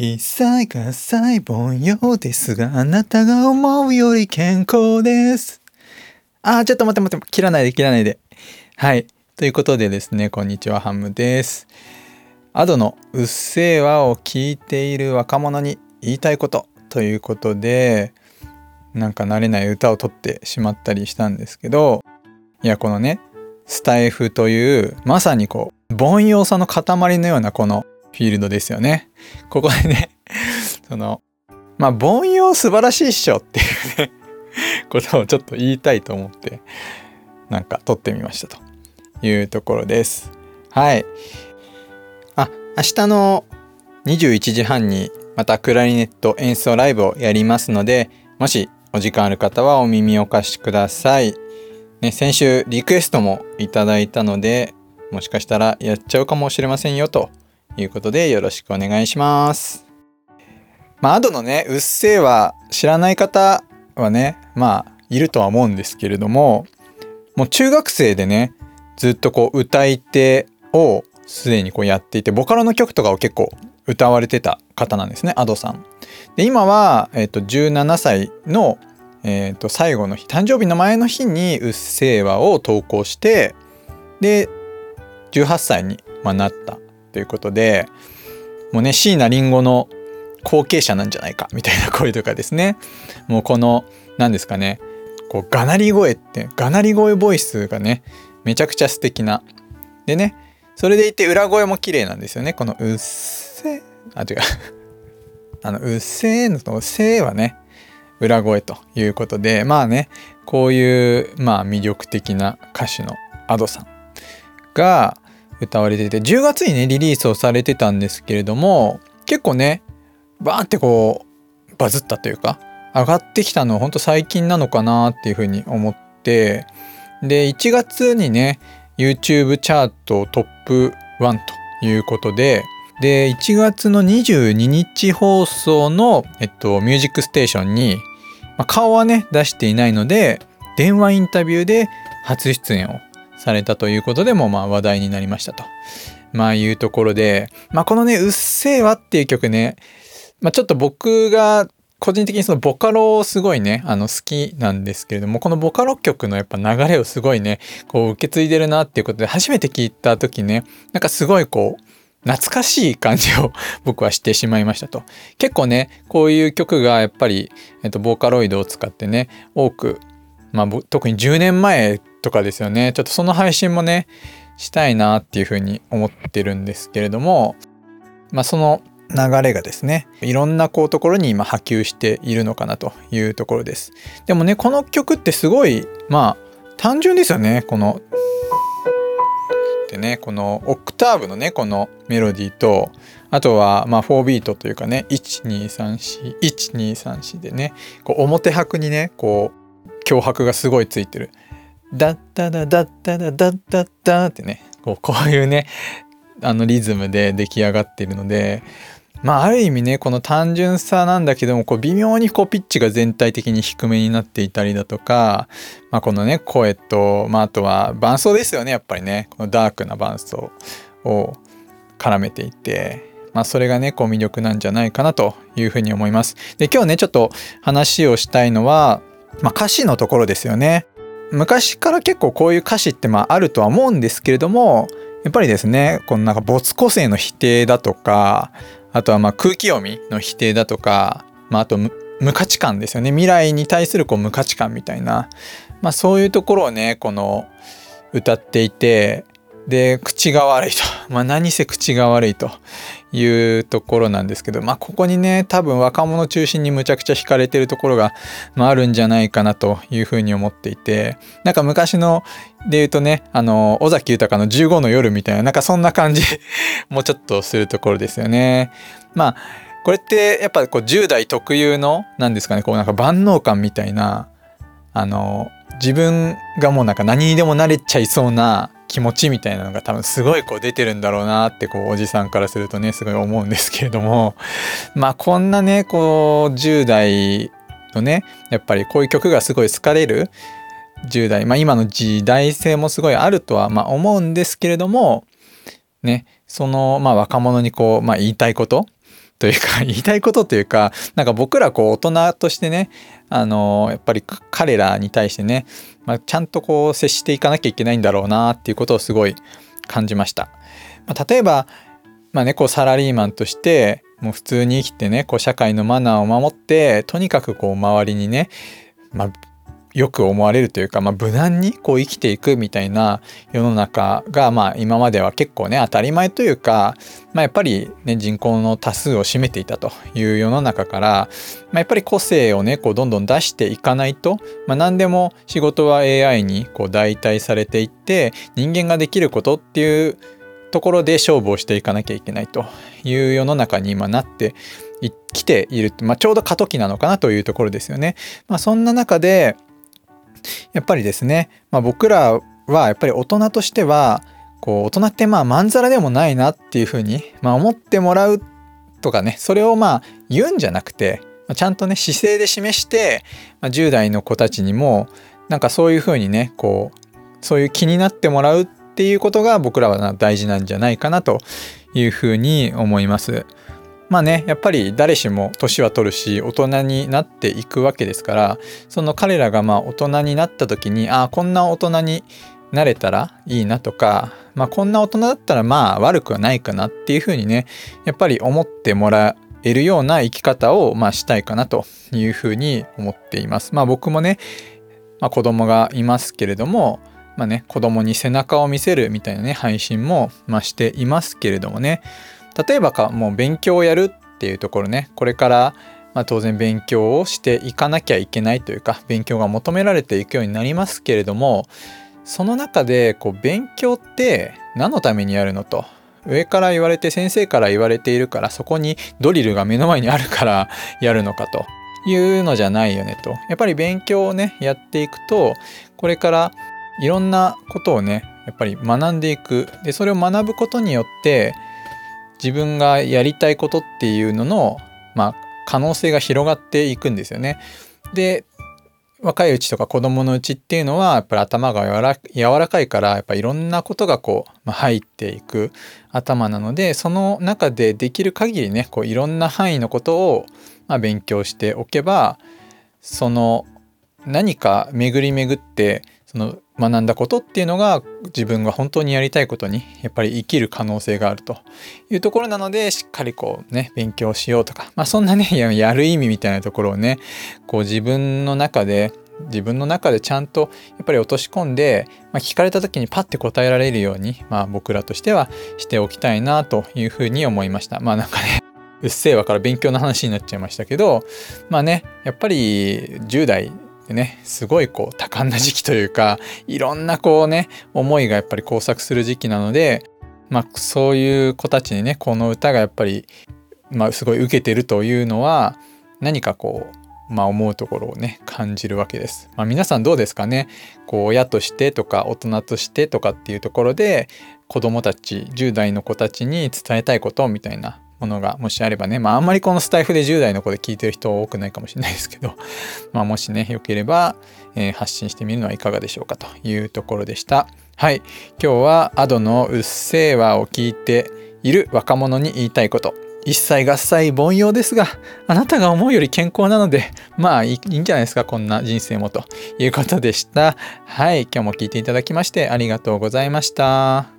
一歳が細胞よですが、あなたが思うより健康です。あー、ちょっと待って待って、切らないで切らないで。はい。ということでですね、こんにちは、ハムです。アドのうっせぇわを聞いている若者に言いたいことということで、なんか慣れない歌を取ってしまったりしたんですけど、いや、このね、スタイフという、まさにこう、凡庸さの塊のようなこのフィールドですよね。ここでね、その、まあ、凡庸素晴らしいっしょっていうね、ことをちょっと言いたいと思って、なんか撮ってみましたというところです。はい。あ、明日の21時半にまたクラリネット演奏ライブをやりますので、もしお時間ある方はお耳をお貸しください。ね、先週リクエストもいただいたので、もしかしたらやっちゃうかもしれませんよということでよろしくお願いします。まあ、アドのね、うっせぇは知らない方はね、まあ、いるとは思うんですけれども、もう中学生でね、ずっとこう歌い手をすでにこうやっていて、ボカロの曲とかを結構歌われてた方なんですね、アドさん。で、今は、えっ、と、17歳の、えっ、と、最後の日、誕生日の前の日にうっせぇわを投稿して、で、18歳に、ま、なったということで、もうね、椎名林檎の後継者なんじゃないかみたいな声とかですね。もうこの、何ですかね、こう、がなり声って、がなり声ボイスがね、めちゃくちゃ素敵な。でね、それでいて裏声も綺麗なんですよね。このうっせあ、違う。あの、うっせーのとせーはね、裏声ということで、まあね、こういう、まあ魅力的な歌手の Ado さんが歌われてて、10月にね、リリースをされてたんですけれども、結構ね、バーンってこう、バズったというか、上がってきたのはほんと最近なのかなっていうふうに思って、で、1月にね、YouTube チャートトップ1ということで、で、1月の22日放送の、えっと、ミュージックステーションに、まあ、顔はね、出していないので、電話インタビューで初出演をされたということでも、まあ話題になりましたと。まあいうところで、まあこのね、うっせぇわっていう曲ね、まあちょっと僕が個人的にそのボカロをすごいね、あの好きなんですけれども、このボカロ曲のやっぱ流れをすごいね、こう受け継いでるなっていうことで、初めて聞いた時ね、なんかすごいこう、懐かしい感じを 僕はしてしまいましたと。結構ね、こういう曲がやっぱり、えっと、ボーカロイドを使ってね、多く、まあ特に10年前とかですよね、ちょっとその配信もね、したいなっていうふうに思ってるんですけれども、まあその流れがですね、いろんなこうところに今波及しているのかなというところです。でもね、この曲ってすごい、まあ単純ですよね、このでねこのオクターブのねこのメロディーとあとはまあ4ビートというかね12341234でねこう表拍にねこうう強拍がすごいついてる。ダッダダダッダダダッダッダってね。こうこういうねあのリズムで出来上がっているのでまあある意味ねこの単純さなんだけどもこう微妙にこうピッチが全体的に低めになっていたりだとか、まあ、このね声と、まあ、あとは伴奏ですよねやっぱりね。このダークな伴奏を絡めていて、まあ、それがねこう魅力なんじゃないかなというふうに思います。で今日ねちょっと話をしたいのは、まあ、歌詞のところですよね。昔から結構こういう歌詞ってまああるとは思うんですけれどもやっぱりですねこのなんか没個性の否定だとかあとはまあ空気読みの否定だとか、まあ、あと無価値観ですよね未来に対するこう無価値観みたいな、まあ、そういうところをねこの歌っていてで口が悪いと、まあ、何せ口が悪いというところなんですけど、まあ、ここにね多分若者中心にむちゃくちゃ惹かれてるところが、まあ、あるんじゃないかなというふうに思っていてなんか昔ので言うとねあの尾崎豊の15の夜みたいななんかそんな感じ もうちょっとするところですよね。まあこれってやっぱこう10代特有の何ですかねこうなんか万能感みたいなあの自分がもうなんか何にでもなれちゃいそうな気持ちみたいなのが多分すごいこう出てるんだろうなってこうおじさんからするとねすごい思うんですけれども。まあこんなねこう10代のねやっぱりこういう曲がすごい好かれる10代。まあ今の時代性もすごいあるとはまあ思うんですけれどもねそのまあ若者にこう、まあ、言いたいことというか 言いたいことというかなんか僕らこう大人としてねあのやっぱり彼らに対してね、まあ、ちゃんとこう接していかなきゃいけないんだろうなっていうことをすごい感じました。まあ、例えば、まあね、こうサラリーマンとしてもう普通に生きてねこう社会のマナーを守ってとにかくこう周りにね、まあ、よく思われるというか、まあ、無難にこう生きていくみたいな世の中が、まあ、今までは結構ね当たり前というか、まあ、やっぱり、ね、人口の多数を占めていたという世の中から、まあ、やっぱり個性をねこうどんどん出していかないと、まあ、何でも仕事は AI にこう代替されていって人間ができることっていうところで勝負をしていかなきゃいけないという世の中に今なってきている、まあ、ちょうど過渡期なのかなというところですよね。まあ、そんな中でやっぱりですね、まあ、僕らはやっぱり大人としてはこう大人ってまあまんざらでもないなっていうふうに、まあ、思ってもらうとかねそれをまあ言うんじゃなくてちゃんとね姿勢で示して、まあ、10代の子たちにもなんかそういうふうにねこうそういう気になってもらうっていうことが僕らは大事なんじゃないかなというふうに思います。まあねやっぱり誰しも年は取るし大人になっていくわけですからその彼らがまあ大人になった時にああこんな大人になれたらいいなとか、まあ、こんな大人だったらまあ悪くはないかなっていうふうにねやっぱり思ってもらえるような生き方をまあしたいかなというふうに思っています。まあ、僕もね、まあ、子供がいますけれどもまあね子供に背中を見せるみたいなね配信もまあしていますけれどもね例えばかもう勉強をやるっていうところね。これからまあ、当然勉強をしていかなきゃいけないというか勉強が求められていくようになりますけれどもその中でこう勉強って何のためにやるのと。上から言われて先生から言われているからそこにドリルが目の前にあるから やるのかと。いうのじゃないよねと。やっぱり勉強をねやっていくとこれからいろんなことをねやっぱり学んでいく。でそれを学ぶことによって自分がやりたいことっていうのの、まあ、可能性が広がっていくんですよね。で若いうちとか子供のうちっていうのはやっぱり頭が柔らかいからやっぱいろんなことがこう、ま、入っていく頭なのでその中でできる限りねこういろんな範囲のことを、まあ、勉強しておけばその何か巡り巡ってその学んだことっていうのが自分が本当にやりたいことにやっぱり生きる可能性があるというところなのでしっかりこうね勉強しようとかまあそんなねやる意味みたいなところをねこう自分の中で自分の中でちゃんとやっぱり落とし込んで、まあ、聞かれた時にパッて答えられるように、まあ、僕らとしてはしておきたいなというふうに思いました。まあなんかねうっせぇわから勉強の話になっちゃいましたけどまあねやっぱり10代でねすごいこう多感な時期というかいろんなこうね思いがやっぱり交錯する時期なのでまあそういう子たちにねこの歌がやっぱりまあすごい受けてるというのは何かこうまあ思うところをね感じるわけです。まあ、皆さんどうですかね？こう親としてとか大人としてとかっていうところで子供たち10代の子たちに伝えたいことみたいなものがもしあればね、まああんまりこのスタイフで10代の子で聞いてる人多くないかもしれないですけど、まあもしね、よければ、えー、発信してみるのはいかがでしょうかというところでした。はい。今日は Ado のうっせぇわを聞いている若者に言いたいこと。一切合切凡庸ですが、あなたが思うより健康なので、まあいいんじゃないですか、こんな人生もということでした。はい。今日も聞いていただきましてありがとうございました。